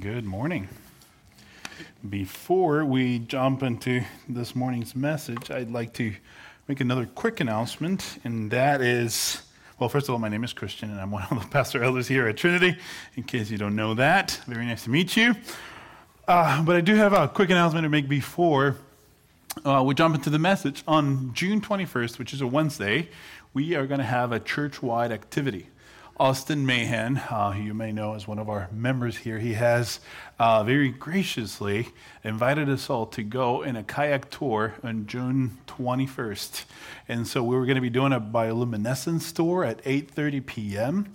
Good morning. Before we jump into this morning's message, I'd like to make another quick announcement, and that is well, first of all, my name is Christian, and I'm one of the pastor elders here at Trinity, in case you don't know that. Very nice to meet you. Uh, but I do have a quick announcement to make before uh, we jump into the message. On June 21st, which is a Wednesday, we are going to have a church wide activity. Austin Mahan, uh, who you may know as one of our members here, he has uh, very graciously invited us all to go in a kayak tour on June 21st. And so we were going to be doing a by tour at 8.30 p.m.,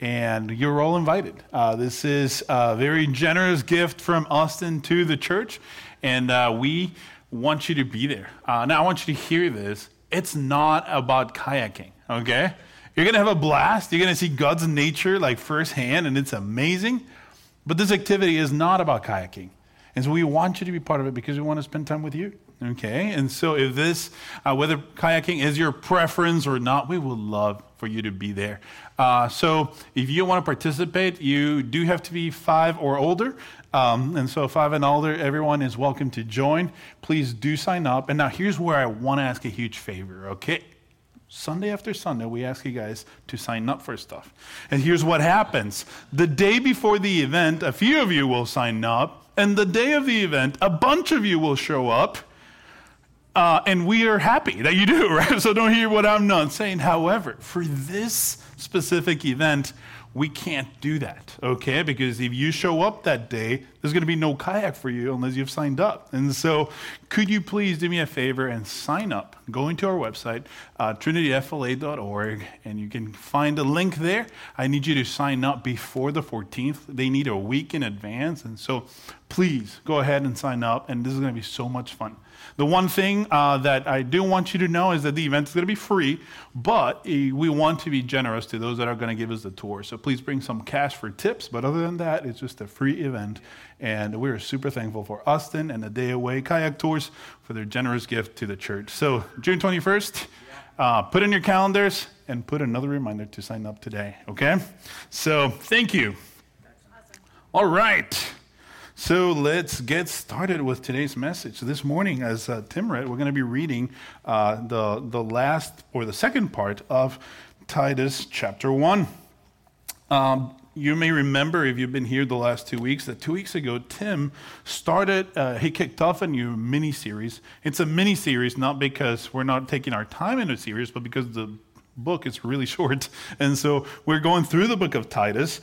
and you're all invited. Uh, this is a very generous gift from Austin to the church, and uh, we want you to be there. Uh, now, I want you to hear this. It's not about kayaking, okay? You're going to have a blast. You're going to see God's nature like firsthand, and it's amazing. But this activity is not about kayaking. And so we want you to be part of it because we want to spend time with you. Okay? And so if this, uh, whether kayaking is your preference or not, we would love for you to be there. Uh, so if you want to participate, you do have to be five or older. Um, and so five and older, everyone is welcome to join. Please do sign up. And now here's where I want to ask a huge favor, okay? Sunday after Sunday, we ask you guys to sign up for stuff. And here's what happens the day before the event, a few of you will sign up. And the day of the event, a bunch of you will show up. Uh, and we are happy that you do, right? So don't hear what I'm not saying. However, for this specific event, we can't do that, okay? Because if you show up that day, there's going to be no kayak for you unless you've signed up. And so, could you please do me a favor and sign up? Go into our website, uh, trinityfla.org, and you can find a link there. I need you to sign up before the 14th. They need a week in advance. And so, please go ahead and sign up, and this is going to be so much fun. The one thing uh, that I do want you to know is that the event is going to be free, but eh, we want to be generous to those that are going to give us the tour. So please bring some cash for tips. But other than that, it's just a free event. And we're super thankful for Austin and the Day Away Kayak Tours for their generous gift to the church. So June 21st, uh, put in your calendars and put another reminder to sign up today, okay? So thank you. All right. So let's get started with today's message. This morning, as uh, Tim read, we're going to be reading uh, the, the last or the second part of Titus chapter 1. Um, you may remember, if you've been here the last two weeks, that two weeks ago, Tim started, uh, he kicked off a new mini series. It's a mini series, not because we're not taking our time in a series, but because the book is really short. And so we're going through the book of Titus.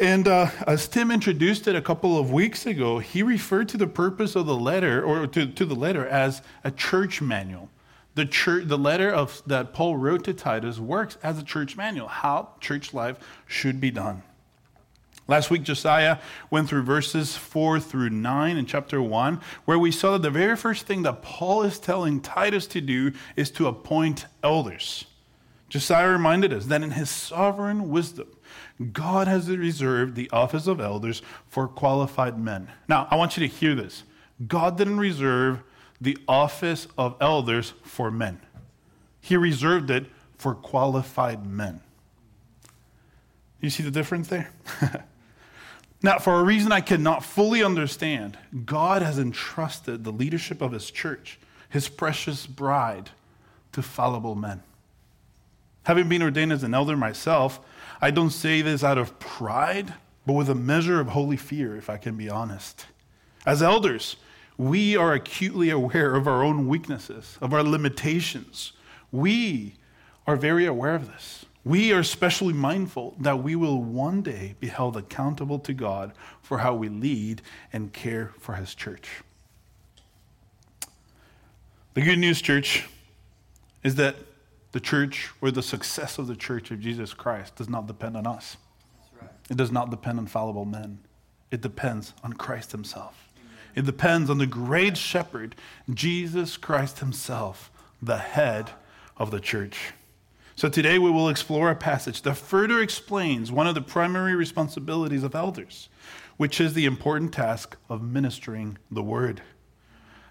And uh, as Tim introduced it a couple of weeks ago, he referred to the purpose of the letter, or to, to the letter, as a church manual. The, church, the letter of, that Paul wrote to Titus works as a church manual, how church life should be done. Last week, Josiah went through verses 4 through 9 in chapter 1, where we saw that the very first thing that Paul is telling Titus to do is to appoint elders. Josiah reminded us that in his sovereign wisdom, God has reserved the office of elders for qualified men. Now, I want you to hear this. God didn't reserve the office of elders for men, He reserved it for qualified men. You see the difference there? now, for a reason I cannot fully understand, God has entrusted the leadership of His church, His precious bride, to fallible men. Having been ordained as an elder myself, I don't say this out of pride, but with a measure of holy fear, if I can be honest. As elders, we are acutely aware of our own weaknesses, of our limitations. We are very aware of this. We are especially mindful that we will one day be held accountable to God for how we lead and care for His church. The good news, church, is that the church or the success of the church of Jesus Christ does not depend on us. Right. It does not depend on fallible men. It depends on Christ Himself. Amen. It depends on the great shepherd, Jesus Christ Himself, the head of the church. So today we will explore a passage that further explains one of the primary responsibilities of elders, which is the important task of ministering the word.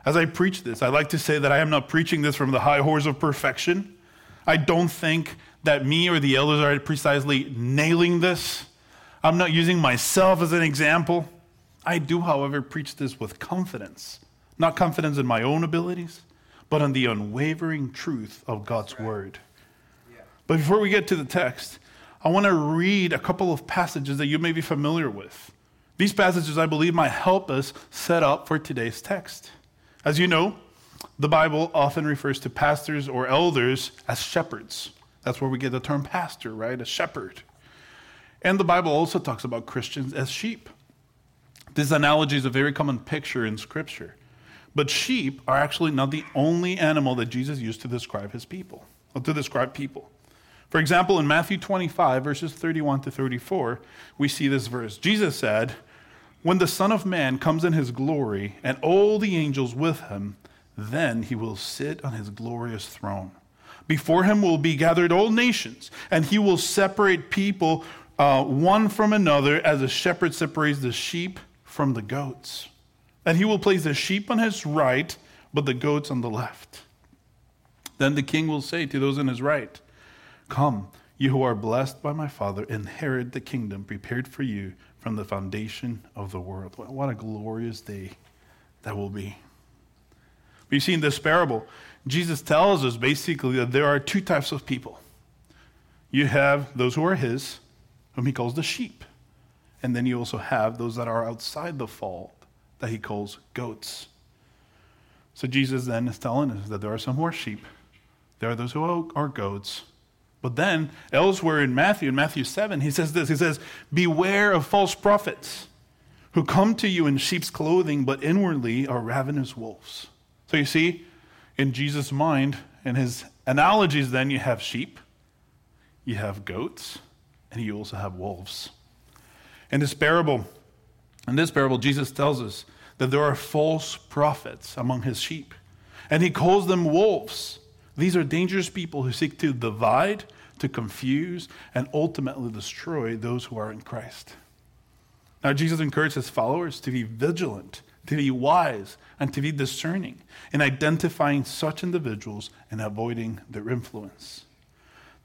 As I preach this, I like to say that I am not preaching this from the high horse of perfection. I don't think that me or the elders are precisely nailing this. I'm not using myself as an example. I do, however, preach this with confidence, not confidence in my own abilities, but on the unwavering truth of God's right. word. Yeah. But before we get to the text, I want to read a couple of passages that you may be familiar with. These passages, I believe, might help us set up for today's text. As you know, the Bible often refers to pastors or elders as shepherds. That's where we get the term pastor, right? A shepherd. And the Bible also talks about Christians as sheep. This analogy is a very common picture in Scripture. But sheep are actually not the only animal that Jesus used to describe his people, or to describe people. For example, in Matthew 25, verses 31 to 34, we see this verse. Jesus said, When the Son of Man comes in his glory, and all the angels with him, then he will sit on his glorious throne. Before him will be gathered all nations, and he will separate people uh, one from another as a shepherd separates the sheep from the goats. And he will place the sheep on his right, but the goats on the left. Then the king will say to those on his right, Come, you who are blessed by my Father, inherit the kingdom prepared for you from the foundation of the world. What a glorious day that will be. You see, in this parable, Jesus tells us basically that there are two types of people. You have those who are his, whom he calls the sheep. And then you also have those that are outside the fold, that he calls goats. So Jesus then is telling us that there are some who are sheep, there are those who are goats, but then, elsewhere in Matthew, in Matthew 7, he says this He says, Beware of false prophets who come to you in sheep's clothing, but inwardly are ravenous wolves. So you see, in Jesus' mind, in his analogies, then you have sheep, you have goats, and you also have wolves. In this parable, in this parable, Jesus tells us that there are false prophets among his sheep, and he calls them wolves. These are dangerous people who seek to divide, to confuse, and ultimately destroy those who are in Christ. Now, Jesus encourages his followers to be vigilant, to be wise, and to be discerning in identifying such individuals and avoiding their influence.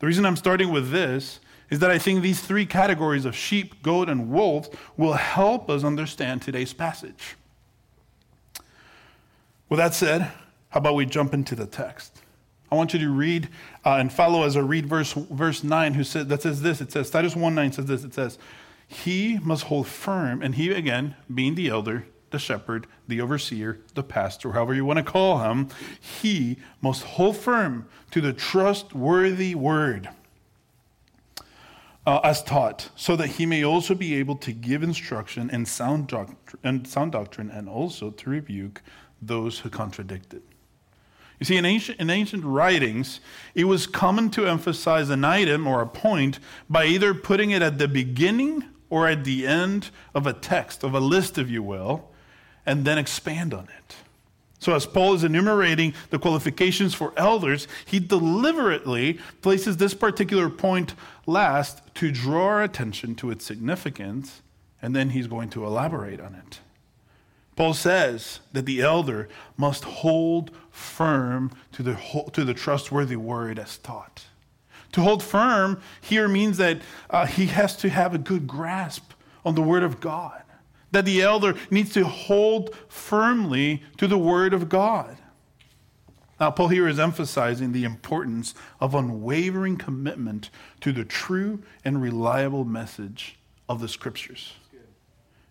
The reason I'm starting with this is that I think these three categories of sheep, goat, and wolf will help us understand today's passage. With that said, how about we jump into the text? I want you to read uh, and follow as I read verse, verse 9 who says, that says this. It says, Titus 1 9 says this. It says, He must hold firm, and he, again, being the elder, the shepherd, the overseer, the pastor, however you want to call him, he must hold firm to the trustworthy word uh, as taught, so that he may also be able to give instruction in sound, doctrine, and sound doctrine and also to rebuke those who contradict it. You see, in ancient, in ancient writings, it was common to emphasize an item or a point by either putting it at the beginning or at the end of a text, of a list, if you will, and then expand on it. So, as Paul is enumerating the qualifications for elders, he deliberately places this particular point last to draw our attention to its significance, and then he's going to elaborate on it. Paul says that the elder must hold firm to the, to the trustworthy word as taught. To hold firm here means that uh, he has to have a good grasp on the word of God, that the elder needs to hold firmly to the word of God. Now, Paul here is emphasizing the importance of unwavering commitment to the true and reliable message of the scriptures.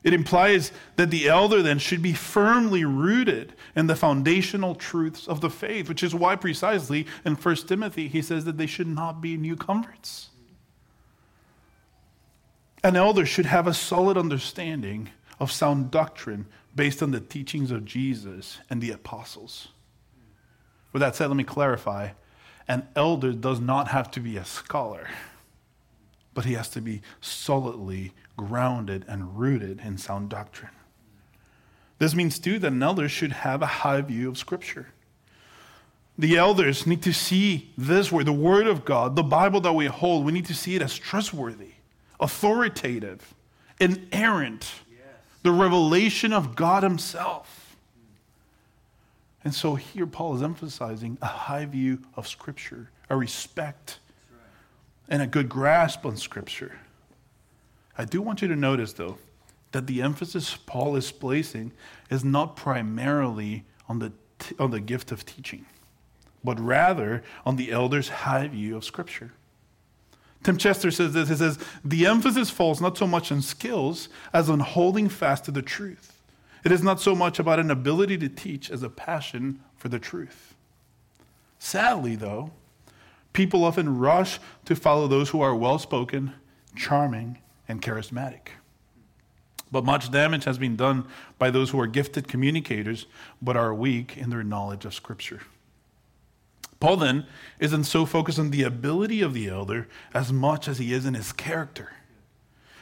It implies that the elder then should be firmly rooted in the foundational truths of the faith, which is why precisely in 1 Timothy he says that they should not be new converts. An elder should have a solid understanding of sound doctrine based on the teachings of Jesus and the apostles. With that said, let me clarify an elder does not have to be a scholar, but he has to be solidly grounded and rooted in sound doctrine. This means, too, that an elder should have a high view of Scripture. The elders need to see this word, the Word of God, the Bible that we hold, we need to see it as trustworthy, authoritative, inerrant. The revelation of God Himself. And so here Paul is emphasizing a high view of Scripture, a respect, and a good grasp on Scripture. I do want you to notice, though, that the emphasis Paul is placing is not primarily on the, on the gift of teaching, but rather on the elder's high view of Scripture. Tim Chester says this he says, The emphasis falls not so much on skills as on holding fast to the truth. It is not so much about an ability to teach as a passion for the truth. Sadly, though, people often rush to follow those who are well spoken, charming, and charismatic. But much damage has been done by those who are gifted communicators but are weak in their knowledge of Scripture. Paul then isn't so focused on the ability of the elder as much as he is in his character.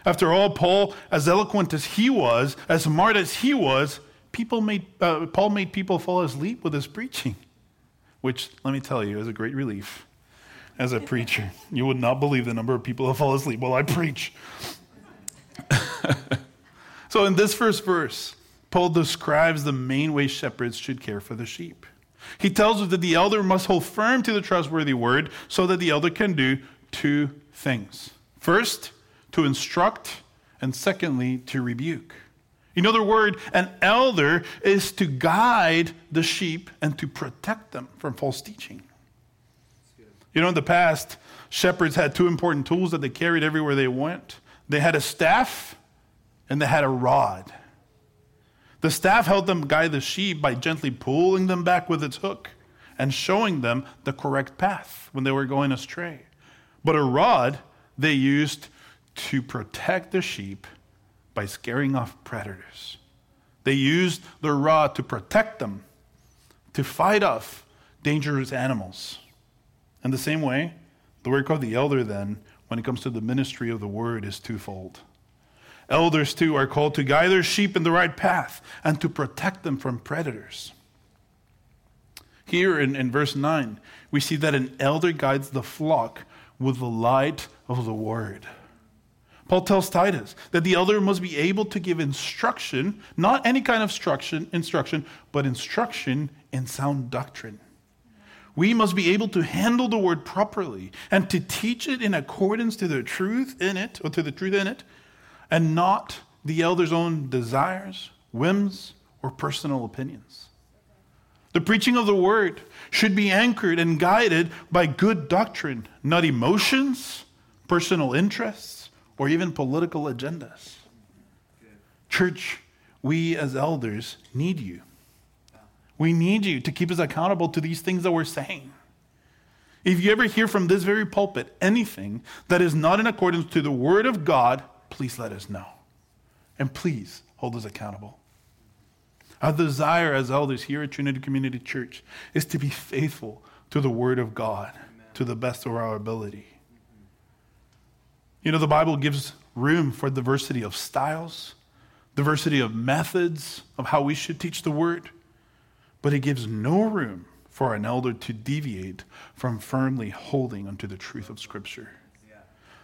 After all, Paul, as eloquent as he was, as smart as he was, people made, uh, Paul made people fall asleep with his preaching, which, let me tell you, is a great relief as a preacher. You would not believe the number of people who fall asleep while I preach. so, in this first verse, Paul describes the main way shepherds should care for the sheep. He tells us that the elder must hold firm to the trustworthy word so that the elder can do two things. First, to instruct, and secondly, to rebuke. In other words, an elder is to guide the sheep and to protect them from false teaching. You know, in the past, shepherds had two important tools that they carried everywhere they went they had a staff and they had a rod. The staff helped them guide the sheep by gently pulling them back with its hook and showing them the correct path when they were going astray. But a rod they used to protect the sheep by scaring off predators. They used the rod to protect them, to fight off dangerous animals. In the same way, the work of the elder, then, when it comes to the ministry of the word, is twofold. Elders, too, are called to guide their sheep in the right path and to protect them from predators. Here in, in verse 9, we see that an elder guides the flock with the light of the word. Paul tells Titus that the elder must be able to give instruction, not any kind of instruction, instruction, but instruction in sound doctrine. We must be able to handle the word properly and to teach it in accordance to the truth in it, or to the truth in it, and not the elder's own desires, whims, or personal opinions. The preaching of the word should be anchored and guided by good doctrine, not emotions, personal interests, or even political agendas. Church, we as elders need you. We need you to keep us accountable to these things that we're saying. If you ever hear from this very pulpit anything that is not in accordance to the word of God, please let us know. And please hold us accountable. Our desire as elders here at Trinity Community Church is to be faithful to the Word of God Amen. to the best of our ability. You know, the Bible gives room for diversity of styles, diversity of methods of how we should teach the Word, but it gives no room for an elder to deviate from firmly holding unto the truth of Scripture.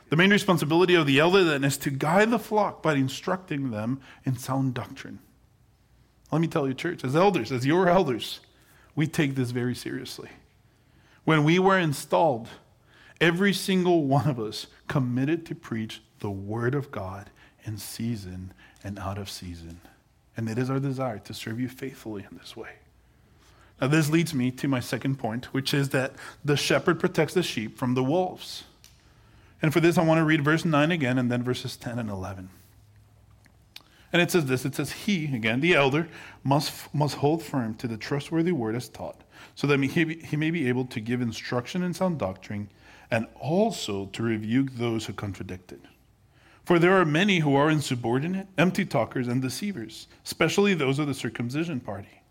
The main responsibility of the elder then is to guide the flock by instructing them in sound doctrine. Let me tell you, church, as elders, as your elders, we take this very seriously. When we were installed, every single one of us committed to preach the Word of God in season and out of season. And it is our desire to serve you faithfully in this way. Now, this leads me to my second point, which is that the shepherd protects the sheep from the wolves. And for this, I want to read verse 9 again and then verses 10 and 11. And it says this it says, He, again, the elder, must, must hold firm to the trustworthy word as taught, so that he, he may be able to give instruction in sound doctrine and also to rebuke those who contradict it. For there are many who are insubordinate, empty talkers, and deceivers, especially those of the circumcision party.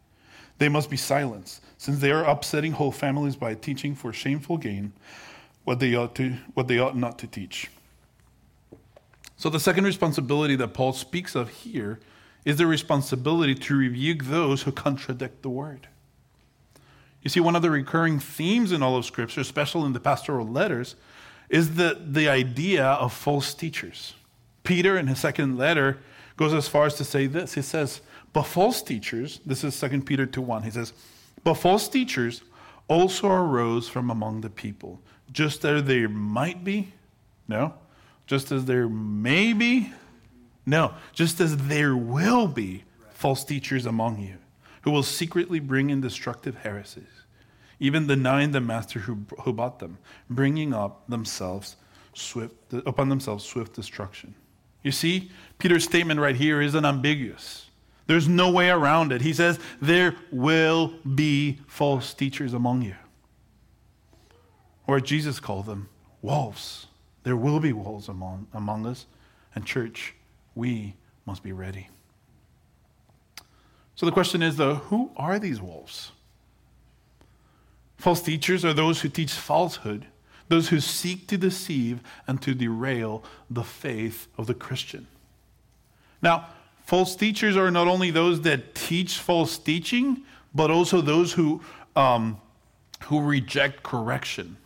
They must be silenced, since they are upsetting whole families by teaching for shameful gain what they ought to what they ought not to teach. So the second responsibility that Paul speaks of here is the responsibility to rebuke those who contradict the word. You see, one of the recurring themes in all of Scripture, especially in the pastoral letters, is the, the idea of false teachers. Peter, in his second letter, goes as far as to say this. He says, But false teachers, this is 2 Peter 2 1, he says, But false teachers also arose from among the people just as there might be, no, just as there may be, No, just as there will be false teachers among you who will secretly bring in destructive heresies, even denying the master who, who bought them, bringing up themselves swift, upon themselves swift destruction. You see, Peter's statement right here isn't ambiguous. There's no way around it. He says, There will be false teachers among you. Or Jesus called them wolves. There will be wolves among, among us. And, church, we must be ready. So the question is, though, who are these wolves? False teachers are those who teach falsehood, those who seek to deceive and to derail the faith of the Christian. Now, false teachers are not only those that teach false teaching, but also those who, um, who reject correction.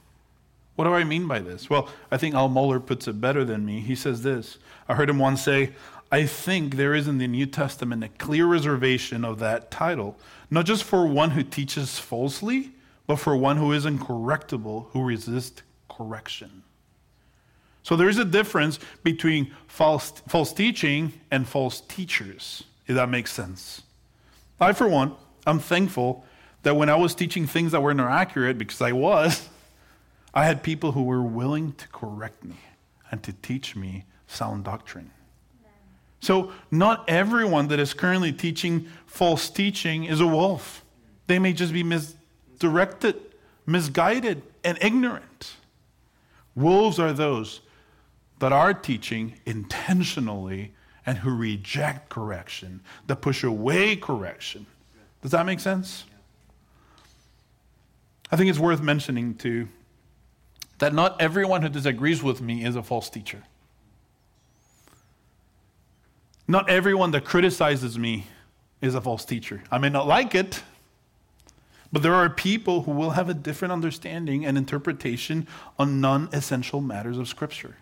What do I mean by this? Well, I think Al Mohler puts it better than me. He says this I heard him once say, I think there is in the New Testament a clear reservation of that title, not just for one who teaches falsely, but for one who is incorrectable, who resists correction. So there is a difference between false, false teaching and false teachers, if that makes sense. I, for one, I'm thankful that when I was teaching things that were not accurate, because I was, I had people who were willing to correct me and to teach me sound doctrine. So, not everyone that is currently teaching false teaching is a wolf. They may just be misdirected, misguided, and ignorant. Wolves are those that are teaching intentionally and who reject correction, that push away correction. Does that make sense? I think it's worth mentioning, too, that not everyone who disagrees with me is a false teacher. Not everyone that criticizes me is a false teacher. I may not like it, but there are people who will have a different understanding and interpretation on non essential matters of Scripture.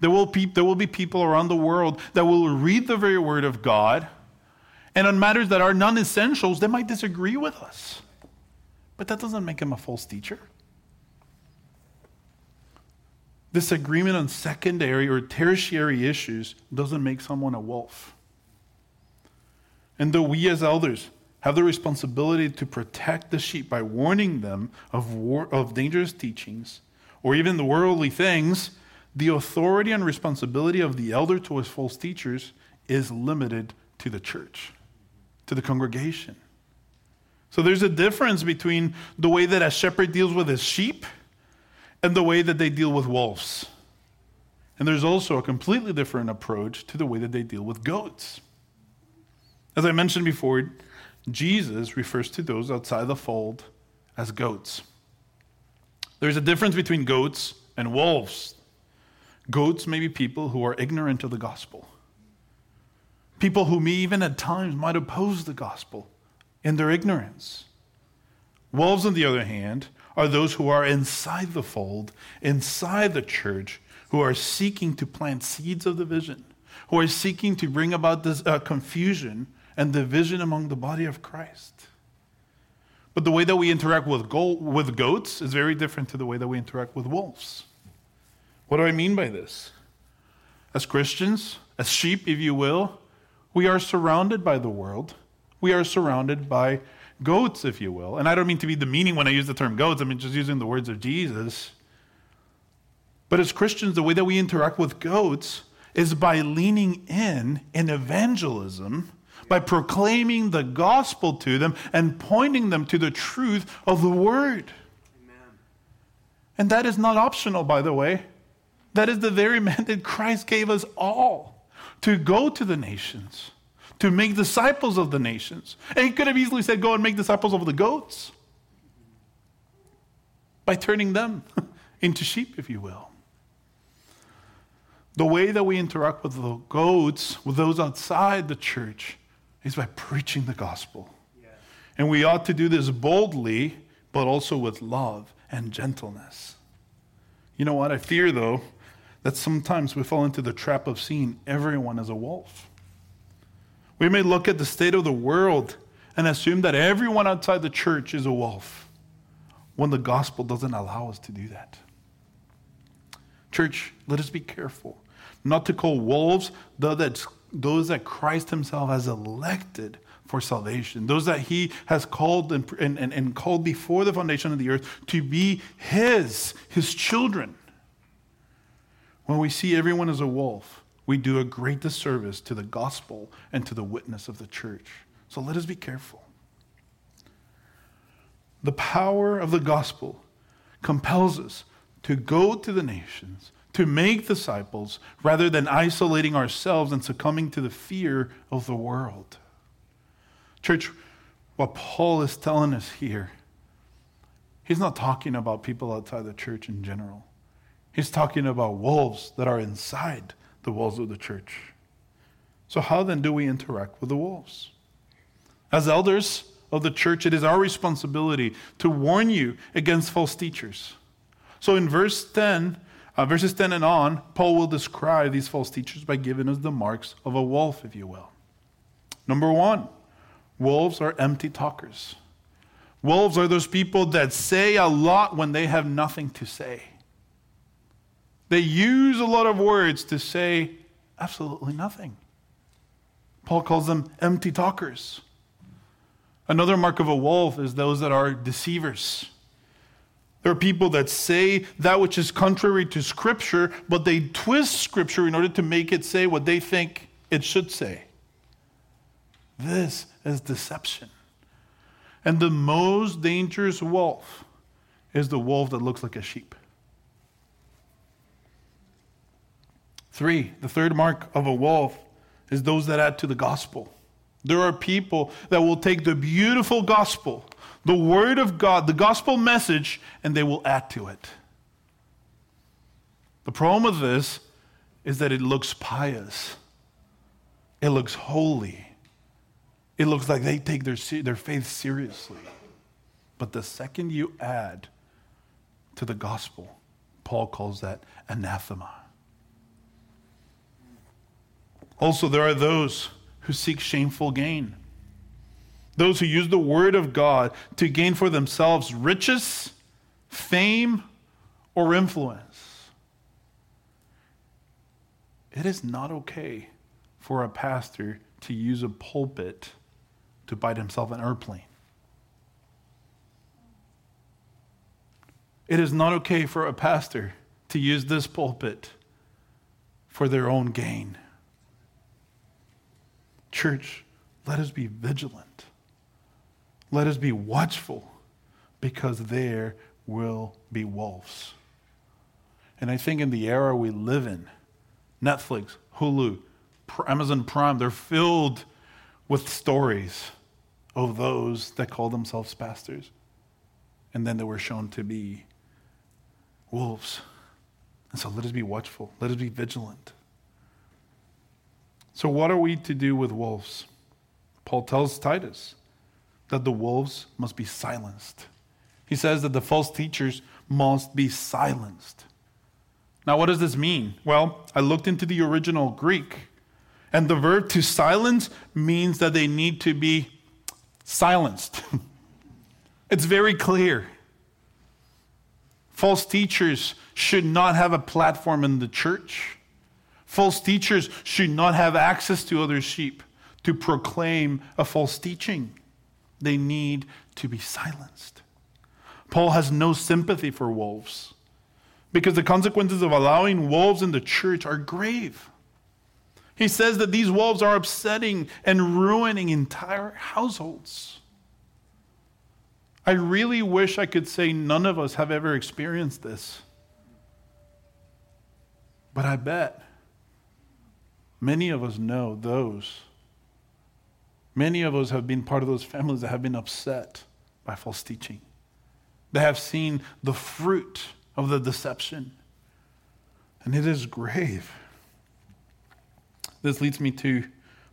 There will, there will be people around the world that will read the very Word of God, and on matters that are non essentials, they might disagree with us. But that doesn't make them a false teacher. Disagreement on secondary or tertiary issues doesn't make someone a wolf. And though we as elders have the responsibility to protect the sheep by warning them of, war, of dangerous teachings or even the worldly things, the authority and responsibility of the elder towards false teachers is limited to the church, to the congregation. So there's a difference between the way that a shepherd deals with his sheep and the way that they deal with wolves. And there's also a completely different approach to the way that they deal with goats. As I mentioned before, Jesus refers to those outside the fold as goats. There's a difference between goats and wolves. Goats may be people who are ignorant of the gospel, people who may even at times might oppose the gospel in their ignorance. Wolves, on the other hand, are those who are inside the fold, inside the church, who are seeking to plant seeds of division, who are seeking to bring about this uh, confusion and division among the body of Christ. But the way that we interact with, go- with goats is very different to the way that we interact with wolves. What do I mean by this? As Christians, as sheep, if you will, we are surrounded by the world. We are surrounded by goats, if you will. And I don't mean to be demeaning when I use the term goats, I mean just using the words of Jesus. But as Christians, the way that we interact with goats is by leaning in in evangelism, by proclaiming the gospel to them and pointing them to the truth of the word. Amen. And that is not optional, by the way. That is the very mandate Christ gave us all to go to the nations to make disciples of the nations. And he could have easily said, Go and make disciples of the goats by turning them into sheep, if you will. The way that we interact with the goats, with those outside the church, is by preaching the gospel. And we ought to do this boldly, but also with love and gentleness. You know what? I fear, though, that sometimes we fall into the trap of seeing everyone as a wolf. We may look at the state of the world and assume that everyone outside the church is a wolf when the gospel doesn't allow us to do that. Church, let us be careful not to call wolves those that, Christ himself has elected for salvation, those that he has called and, and, and called before the foundation of the earth to be his, his children. When we see everyone as a wolf, we do a great disservice to the gospel and to the witness of the church. So let us be careful. The power of the gospel compels us to go to the nations, to make disciples, rather than isolating ourselves and succumbing to the fear of the world. Church, what Paul is telling us here, he's not talking about people outside the church in general. He's talking about wolves that are inside the walls of the church. So, how then do we interact with the wolves? As elders of the church, it is our responsibility to warn you against false teachers. So, in verse 10, uh, verses 10 and on, Paul will describe these false teachers by giving us the marks of a wolf, if you will. Number one, wolves are empty talkers. Wolves are those people that say a lot when they have nothing to say. They use a lot of words to say absolutely nothing. Paul calls them empty talkers. Another mark of a wolf is those that are deceivers. There are people that say that which is contrary to Scripture, but they twist Scripture in order to make it say what they think it should say. This is deception. And the most dangerous wolf is the wolf that looks like a sheep. Three, the third mark of a wolf is those that add to the gospel. There are people that will take the beautiful gospel, the word of God, the gospel message, and they will add to it. The problem with this is that it looks pious, it looks holy, it looks like they take their, their faith seriously. But the second you add to the gospel, Paul calls that anathema. Also, there are those who seek shameful gain, those who use the word of God to gain for themselves riches, fame, or influence. It is not okay for a pastor to use a pulpit to buy himself an airplane. It is not okay for a pastor to use this pulpit for their own gain. Church, let us be vigilant. Let us be watchful because there will be wolves. And I think in the era we live in, Netflix, Hulu, Amazon Prime, they're filled with stories of those that call themselves pastors. And then they were shown to be wolves. And so let us be watchful, let us be vigilant. So, what are we to do with wolves? Paul tells Titus that the wolves must be silenced. He says that the false teachers must be silenced. Now, what does this mean? Well, I looked into the original Greek, and the verb to silence means that they need to be silenced. it's very clear. False teachers should not have a platform in the church. False teachers should not have access to other sheep to proclaim a false teaching. They need to be silenced. Paul has no sympathy for wolves because the consequences of allowing wolves in the church are grave. He says that these wolves are upsetting and ruining entire households. I really wish I could say none of us have ever experienced this. But I bet Many of us know those. Many of us have been part of those families that have been upset by false teaching. They have seen the fruit of the deception. And it is grave. This leads me to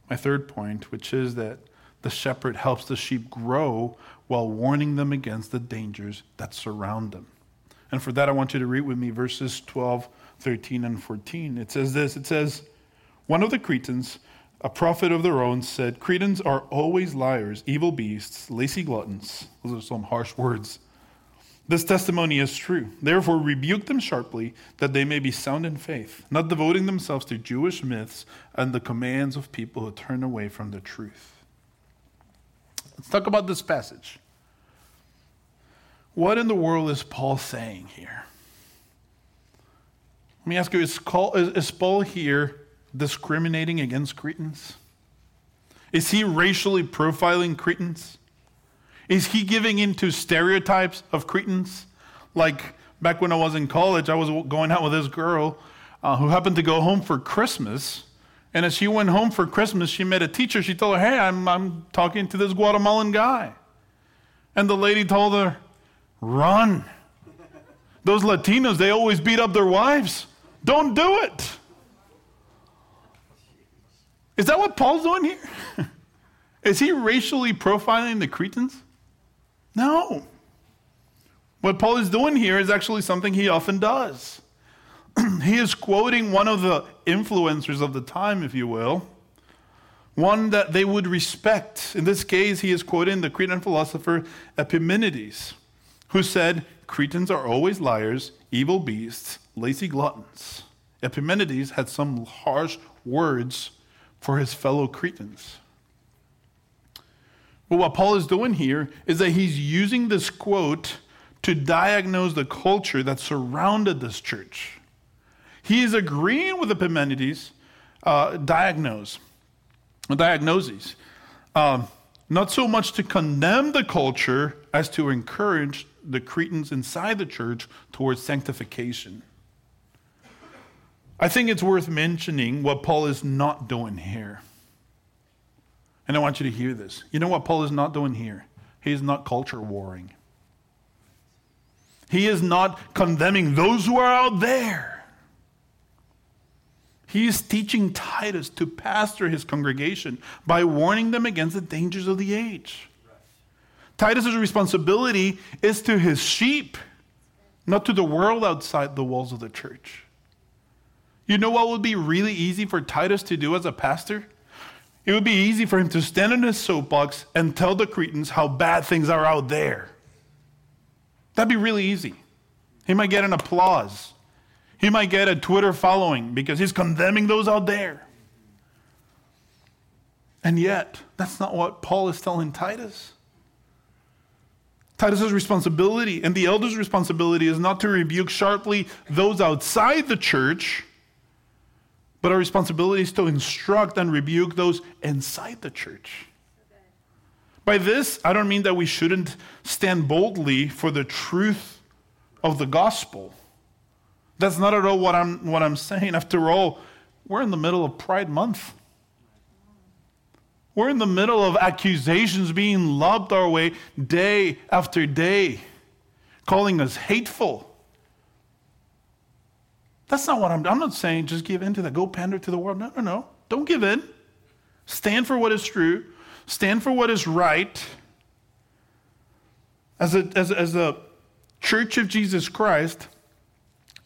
my third point, which is that the shepherd helps the sheep grow while warning them against the dangers that surround them. And for that, I want you to read with me verses 12, 13, and 14. It says this It says, one of the Cretans, a prophet of their own, said, Cretans are always liars, evil beasts, lazy gluttons. Those are some harsh words. This testimony is true. Therefore, rebuke them sharply, that they may be sound in faith, not devoting themselves to Jewish myths and the commands of people who turn away from the truth. Let's talk about this passage. What in the world is Paul saying here? Let me ask you is, Paul here discriminating against Cretans? Is he racially profiling Cretans? Is he giving into stereotypes of Cretans? Like back when I was in college, I was going out with this girl uh, who happened to go home for Christmas. And as she went home for Christmas, she met a teacher. She told her, Hey, I'm, I'm talking to this Guatemalan guy. And the lady told her, Run. Those Latinos, they always beat up their wives. Don't do it. Is that what Paul's doing here? Is he racially profiling the Cretans? No. What Paul is doing here is actually something he often does. he is quoting one of the influencers of the time, if you will, one that they would respect. In this case, he is quoting the Cretan philosopher Epimenides, who said, Cretans are always liars, evil beasts, lazy gluttons. Epimenides had some harsh words for his fellow Cretans. But what Paul is doing here is that he's using this quote to diagnose the culture that surrounded this church. He is agreeing with Epimenides' uh, diagnose, diagnoses, um, not so much to condemn the culture as to encourage the Cretans inside the church towards sanctification. I think it's worth mentioning what Paul is not doing here. And I want you to hear this. You know what Paul is not doing here? He is not culture warring. He is not condemning those who are out there. He is teaching Titus to pastor his congregation by warning them against the dangers of the age. Titus's responsibility is to his sheep, not to the world outside the walls of the church. You know what would be really easy for Titus to do as a pastor? It would be easy for him to stand on his soapbox and tell the Cretans how bad things are out there. That'd be really easy. He might get an applause. He might get a Twitter following because he's condemning those out there. And yet, that's not what Paul is telling Titus. Titus's responsibility and the elders' responsibility is not to rebuke sharply those outside the church but our responsibility is to instruct and rebuke those inside the church. By this, I don't mean that we shouldn't stand boldly for the truth of the gospel. That's not at all what I'm, what I'm saying. After all, we're in the middle of Pride Month. We're in the middle of accusations being lobbed our way day after day, calling us hateful. That's not what I'm I'm not saying just give in to that. Go pander to the world. No, no, no. Don't give in. Stand for what is true. Stand for what is right. As a, as, as a church of Jesus Christ,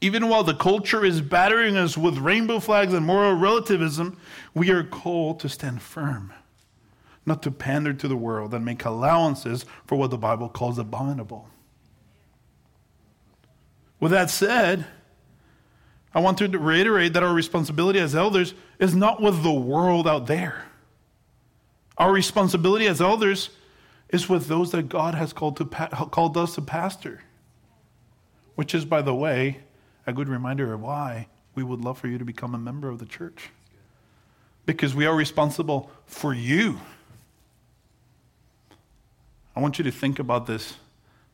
even while the culture is battering us with rainbow flags and moral relativism, we are called to stand firm, not to pander to the world and make allowances for what the Bible calls abominable. With that said, I want to reiterate that our responsibility as elders is not with the world out there. Our responsibility as elders is with those that God has called, to, called us to pastor, which is, by the way, a good reminder of why we would love for you to become a member of the church. Because we are responsible for you. I want you to think about this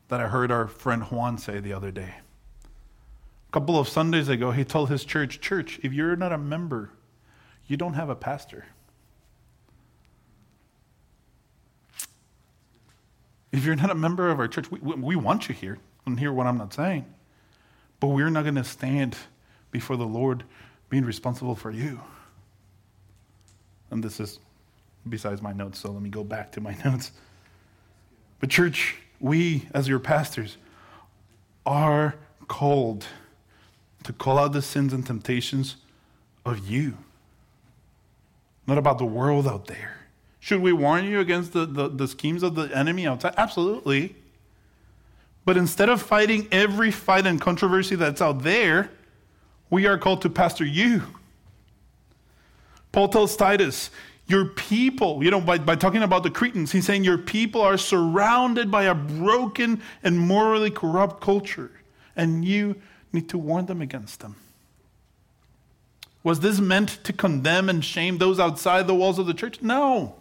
that I heard our friend Juan say the other day couple of Sundays ago, he told his church, Church, if you're not a member, you don't have a pastor. If you're not a member of our church, we, we want you here. And hear what I'm not saying. But we're not going to stand before the Lord being responsible for you. And this is besides my notes, so let me go back to my notes. But, church, we, as your pastors, are called to call out the sins and temptations of you, not about the world out there. Should we warn you against the, the, the schemes of the enemy outside? Absolutely. But instead of fighting every fight and controversy that's out there, we are called to pastor you. Paul tells Titus, Your people, you know, by, by talking about the Cretans, he's saying, Your people are surrounded by a broken and morally corrupt culture, and you need to warn them against them. Was this meant to condemn and shame those outside the walls of the church? No.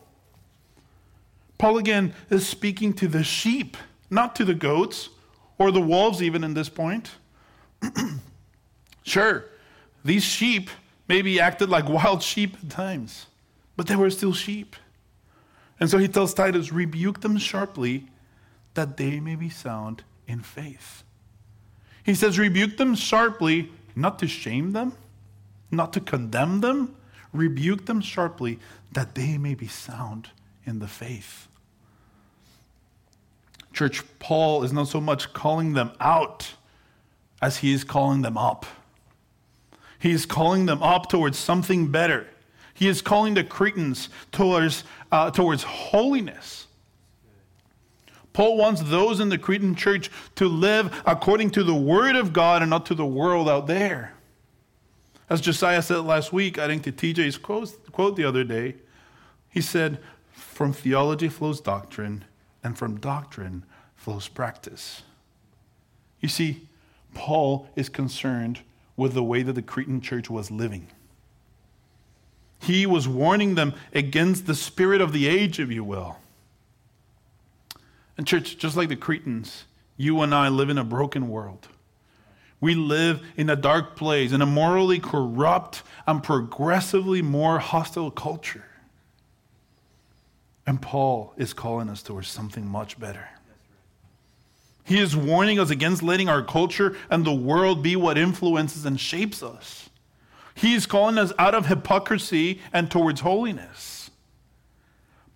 Paul again is speaking to the sheep, not to the goats or the wolves, even in this point. sure, these sheep maybe acted like wild sheep at times, but they were still sheep. And so he tells Titus, rebuke them sharply that they may be sound in faith. He says, rebuke them sharply, not to shame them, not to condemn them, rebuke them sharply, that they may be sound in the faith. Church, Paul is not so much calling them out as he is calling them up. He is calling them up towards something better. He is calling the Cretans towards, uh, towards holiness. Paul wants those in the Cretan church to live according to the Word of God and not to the world out there. As Josiah said last week, I think to TJ's quote, quote the other day, he said, From theology flows doctrine, and from doctrine flows practice. You see, Paul is concerned with the way that the Cretan church was living. He was warning them against the spirit of the age, if you will. And, church, just like the Cretans, you and I live in a broken world. We live in a dark place, in a morally corrupt and progressively more hostile culture. And Paul is calling us towards something much better. He is warning us against letting our culture and the world be what influences and shapes us. He is calling us out of hypocrisy and towards holiness.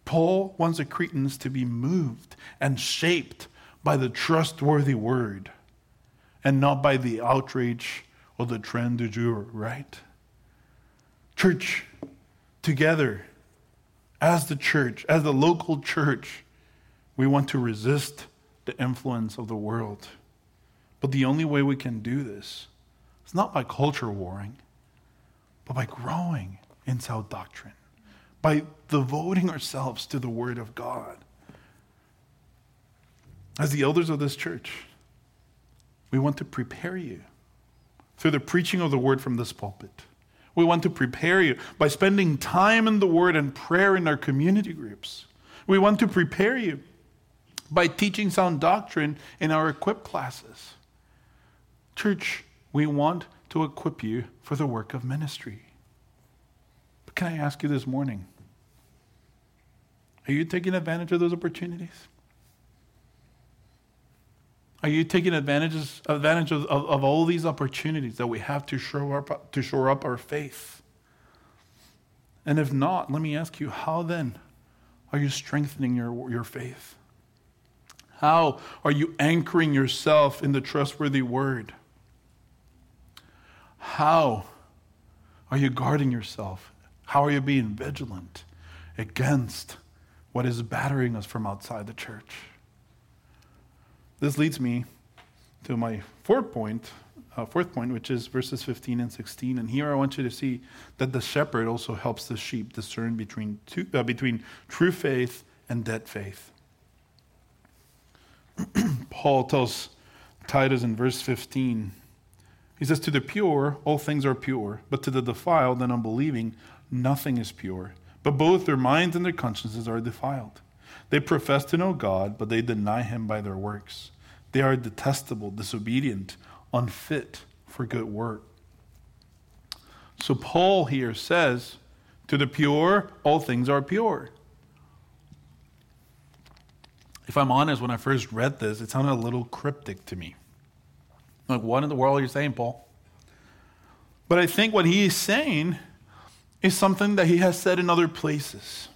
Paul wants the Cretans to be moved and shaped by the trustworthy word and not by the outrage or the trend du jour, right? Church, together, as the church, as the local church, we want to resist the influence of the world. But the only way we can do this is not by culture warring, but by growing in sound doctrine, by devoting ourselves to the Word of God. As the elders of this church, we want to prepare you through the preaching of the word from this pulpit. We want to prepare you by spending time in the word and prayer in our community groups. We want to prepare you by teaching sound doctrine in our equip classes. Church, we want to equip you for the work of ministry. Can I ask you this morning? Are you taking advantage of those opportunities? Are you taking advantages, advantage of, of, of, all these opportunities that we have to shore, up, to shore up our faith? And if not, let me ask you, how then are you strengthening your, your faith? How are you anchoring yourself in the trustworthy word? How are you guarding yourself? How are you being vigilant against what is battering us from outside the church? This leads me to my fourth point, uh, fourth point, which is verses 15 and 16. And here I want you to see that the shepherd also helps the sheep discern between, two, uh, between true faith and dead faith. Paul tells Titus in verse 15, he says, To the pure, all things are pure, but to the defiled and unbelieving, nothing is pure. But both their minds and their consciences are defiled. They profess to know God, but they deny him by their works. They are detestable, disobedient, unfit for good work. So Paul here says, To the pure, all things are pure. If I'm honest, when I first read this, it sounded a little cryptic to me. Like, what in the world are you saying, Paul? But I think what he is saying is something that he has said in other places.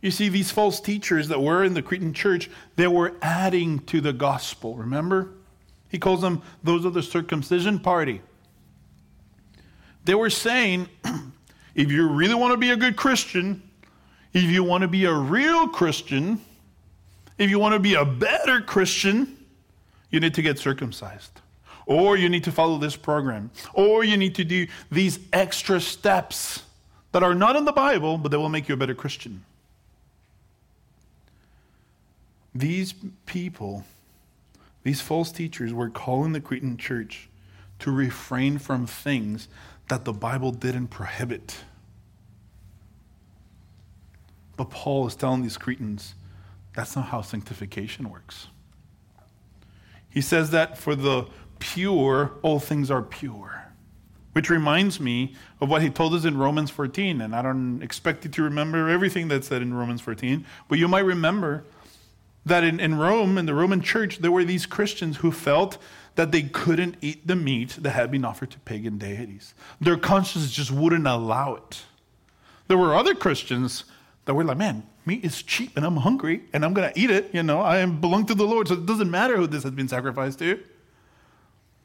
You see, these false teachers that were in the Cretan church, they were adding to the gospel, remember? He calls them those of the circumcision party. They were saying, if you really want to be a good Christian, if you want to be a real Christian, if you want to be a better Christian, you need to get circumcised, or you need to follow this program, or you need to do these extra steps that are not in the Bible, but that will make you a better Christian. These people, these false teachers, were calling the Cretan church to refrain from things that the Bible didn't prohibit. But Paul is telling these Cretans that's not how sanctification works. He says that for the pure, all things are pure. Which reminds me of what he told us in Romans 14. And I don't expect you to remember everything that's said in Romans 14, but you might remember that in, in Rome, in the Roman church, there were these Christians who felt that they couldn't eat the meat that had been offered to pagan deities. Their conscience just wouldn't allow it. There were other Christians that were like, man, meat is cheap and I'm hungry and I'm going to eat it. You know, I belong to the Lord, so it doesn't matter who this has been sacrificed to.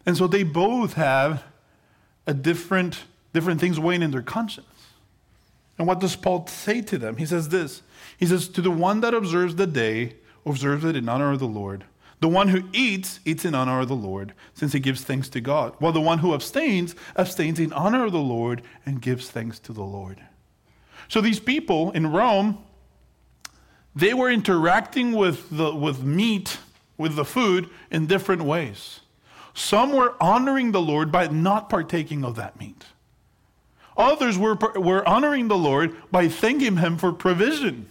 And so they both have a different, different things weighing in their conscience. And what does Paul say to them? He says this He says, To the one that observes the day, observes it in honor of the Lord. The one who eats, eats in honor of the Lord, since he gives thanks to God. While the one who abstains, abstains in honor of the Lord and gives thanks to the Lord. So these people in Rome, they were interacting with, the, with meat, with the food, in different ways. Some were honoring the Lord by not partaking of that meat. Others were, were honoring the Lord by thanking Him for provision.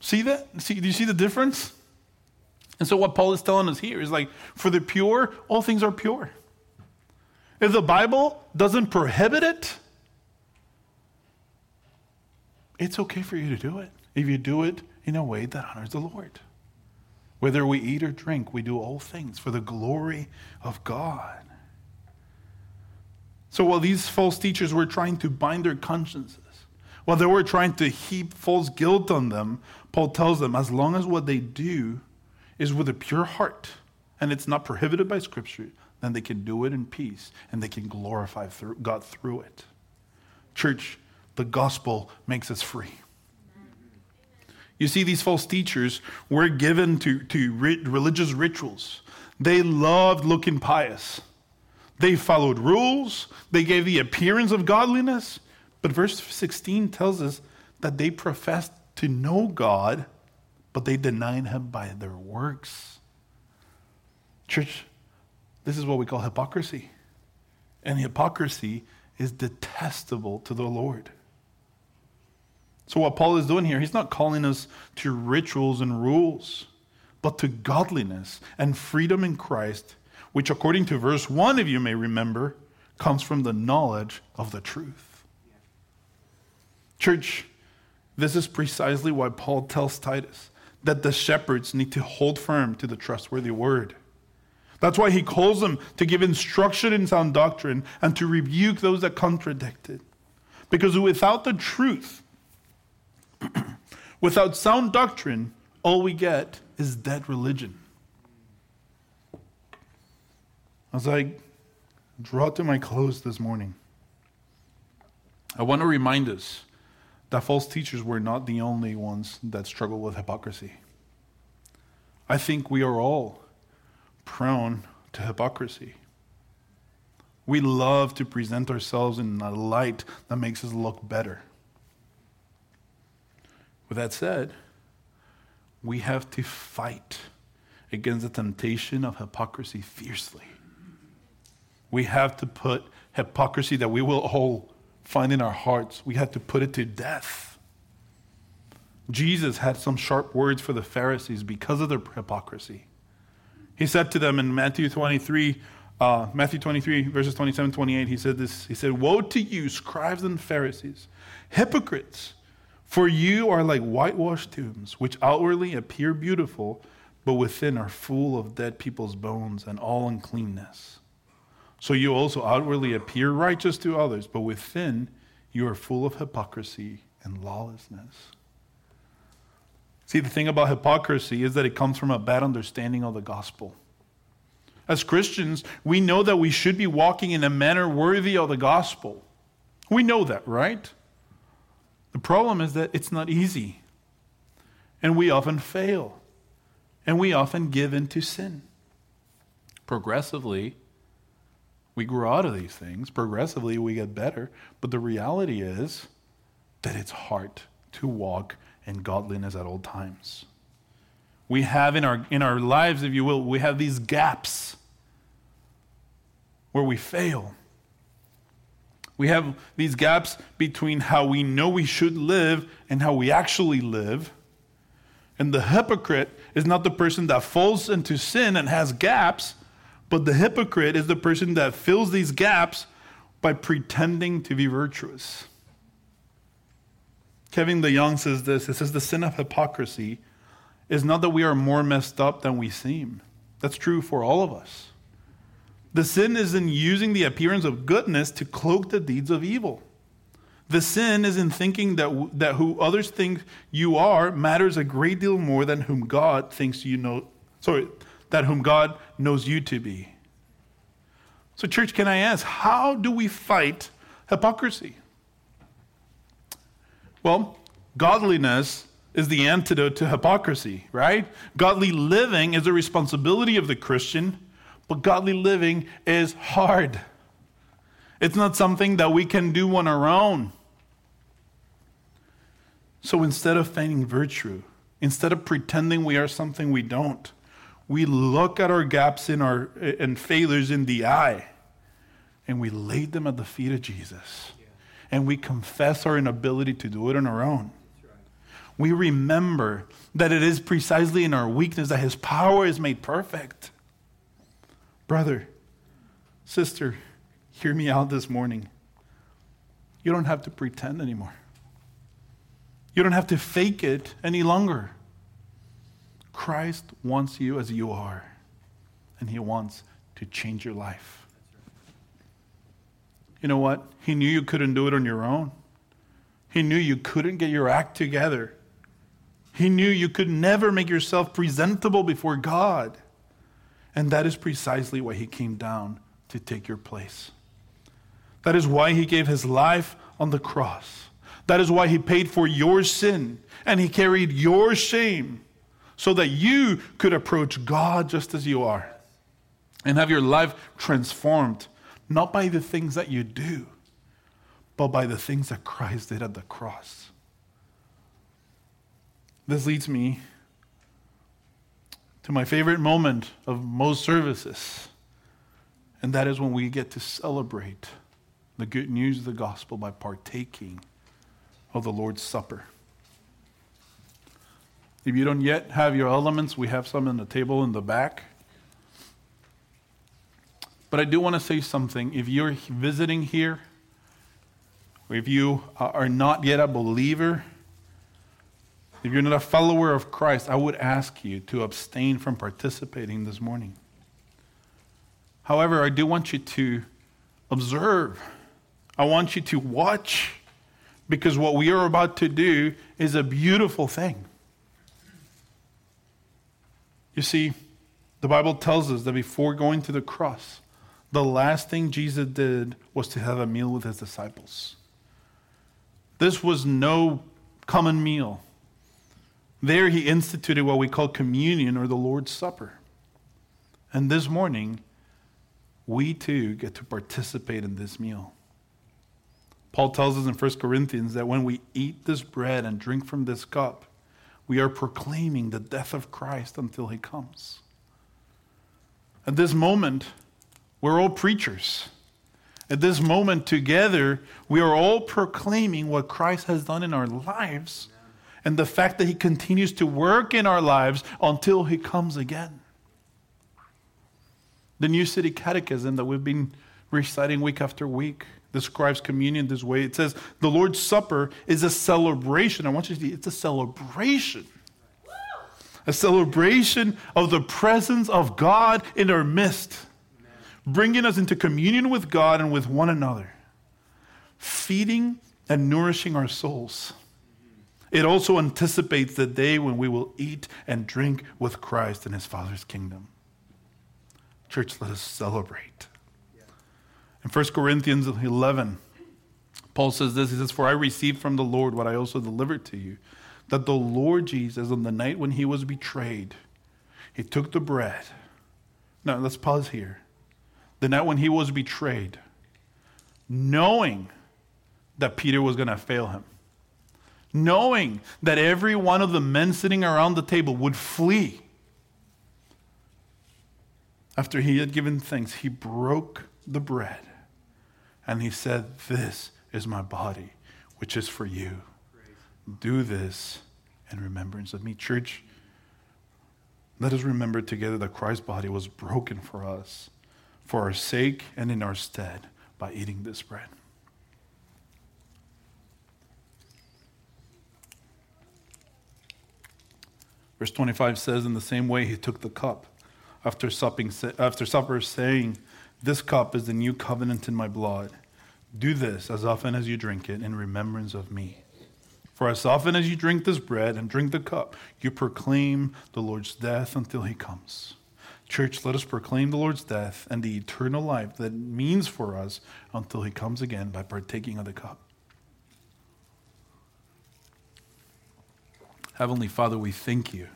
See that? See, do you see the difference? And so, what Paul is telling us here is like, for the pure, all things are pure. If the Bible doesn't prohibit it, it's okay for you to do it if you do it in a way that honors the Lord. Whether we eat or drink, we do all things for the glory of God. So while these false teachers were trying to bind their consciences, while they were trying to heap false guilt on them, Paul tells them as long as what they do is with a pure heart and it's not prohibited by Scripture, then they can do it in peace and they can glorify God through it. Church, the gospel makes us free. You see, these false teachers were given to, to religious rituals. They loved looking pious. They followed rules. They gave the appearance of godliness. But verse 16 tells us that they professed to know God, but they denied Him by their works. Church, this is what we call hypocrisy. And hypocrisy is detestable to the Lord. So, what Paul is doing here, he's not calling us to rituals and rules, but to godliness and freedom in Christ, which, according to verse 1, if you may remember, comes from the knowledge of the truth. Church, this is precisely why Paul tells Titus that the shepherds need to hold firm to the trustworthy word. That's why he calls them to give instruction in sound doctrine and to rebuke those that contradict it. Because without the truth, Without sound doctrine, all we get is dead religion. As I draw to my close this morning, I want to remind us that false teachers were not the only ones that struggle with hypocrisy. I think we are all prone to hypocrisy. We love to present ourselves in a light that makes us look better. With that said, we have to fight against the temptation of hypocrisy fiercely. We have to put hypocrisy that we will all find in our hearts, we have to put it to death. Jesus had some sharp words for the Pharisees because of their hypocrisy. He said to them in Matthew 23, uh, Matthew 23, verses 27 28, he said this. He said, Woe to you, scribes and Pharisees, hypocrites! For you are like whitewashed tombs, which outwardly appear beautiful, but within are full of dead people's bones and all uncleanness. So you also outwardly appear righteous to others, but within you are full of hypocrisy and lawlessness. See, the thing about hypocrisy is that it comes from a bad understanding of the gospel. As Christians, we know that we should be walking in a manner worthy of the gospel. We know that, right? The problem is that it's not easy. And we often fail. And we often give in to sin. Progressively, we grow out of these things. Progressively, we get better. But the reality is that it's hard to walk in godliness at all times. We have in our, in our lives, if you will, we have these gaps where we fail. We have these gaps between how we know we should live and how we actually live. And the hypocrite is not the person that falls into sin and has gaps, but the hypocrite is the person that fills these gaps by pretending to be virtuous. Kevin DeYoung says this. It says the sin of hypocrisy is not that we are more messed up than we seem. That's true for all of us. The sin is in using the appearance of goodness to cloak the deeds of evil. The sin is in thinking that, that who others think you are matters a great deal more than whom God thinks you know, sorry, that whom God knows you to be. So, church, can I ask, how do we fight hypocrisy? Well, godliness is the antidote to hypocrisy, right? Godly living is a responsibility of the Christian, but godly living is hard. It's not something that we can do on our own. So instead of feigning virtue, instead of pretending we are something we don't, we look at our gaps in our and failures in the eye and we lay them at the feet of Jesus. And we confess our inability to do it on our own. We remember that it is precisely in our weakness that his power is made perfect. Brother, sister, hear me out this morning. You don't have to pretend anymore. You don't have to fake it any longer. Christ wants you as you are, and He wants to change your life. You know what? He knew you couldn't do it on your own. He knew you couldn't get your act together. He knew you could never make yourself presentable before God. And that is precisely why He came down to take your place. That is why He gave His life on the cross. That is why He paid for your sin and He carried your shame so that you could approach God just as you are and have your life transformed, not by the things that you do, but by the things that Christ did at the cross. This leads me to my favorite moment of most services, and that is when we get to celebrate the good news of the gospel by partaking of the Lord's Supper. If you don't yet have your elements, we have some on the table in the back. But I do want to say something. If you're visiting here, or if you are not yet a believer, if you're not a follower of Christ, I would ask you to abstain from participating this morning. However, I do want you to observe. I want you to watch because what we are about to do is a beautiful thing. You see, the Bible tells us that before going to the cross, the last thing Jesus did was to have a meal with his disciples. This was no common meal. There, he instituted what we call communion or the Lord's Supper. And this morning, we too get to participate in this meal. Paul tells us in 1 Corinthians that when we eat this bread and drink from this cup, we are proclaiming the death of Christ until he comes. At this moment, we're all preachers. At this moment, together, we are all proclaiming what Christ has done in our lives and the fact that he continues to work in our lives until he comes again. The New City Catechism that we've been reciting week after week describes communion this way. It says the Lord's Supper is a celebration. I want you to see it's a celebration. A celebration of the presence of God in our midst, bringing us into communion with God and with one another, feeding and nourishing our souls. It also anticipates the day when we will eat and drink with Christ in his Father's kingdom. Church, let us celebrate. In 1 Corinthians 11, Paul says this He says, For I received from the Lord what I also delivered to you, that the Lord Jesus, on the night when he was betrayed, he took the bread. Now, let's pause here. The night when he was betrayed, knowing that Peter was going to fail him, knowing that every one of the men sitting around the table would flee. After he had given thanks, he broke the bread and he said, This is my body, which is for you. Do this in remembrance of me. Church, let us remember together that Christ's body was broken for us, for our sake and in our stead, by eating this bread. Verse 25 says, In the same way, he took the cup after, supping, after supper, saying, This cup is the new covenant in my blood. Do this as often as you drink it in remembrance of me. For as often as you drink this bread and drink the cup, you proclaim the Lord's death until he comes. Church, let us proclaim the Lord's death and the eternal life that means for us until he comes again by partaking of the cup. Heavenly Father, we thank you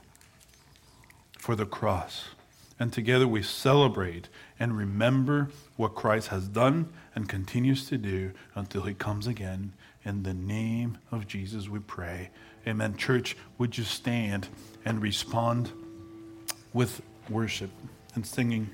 for the cross. And together we celebrate and remember what Christ has done and continues to do until he comes again. In the name of Jesus, we pray. Amen. Church, would you stand and respond with worship and singing?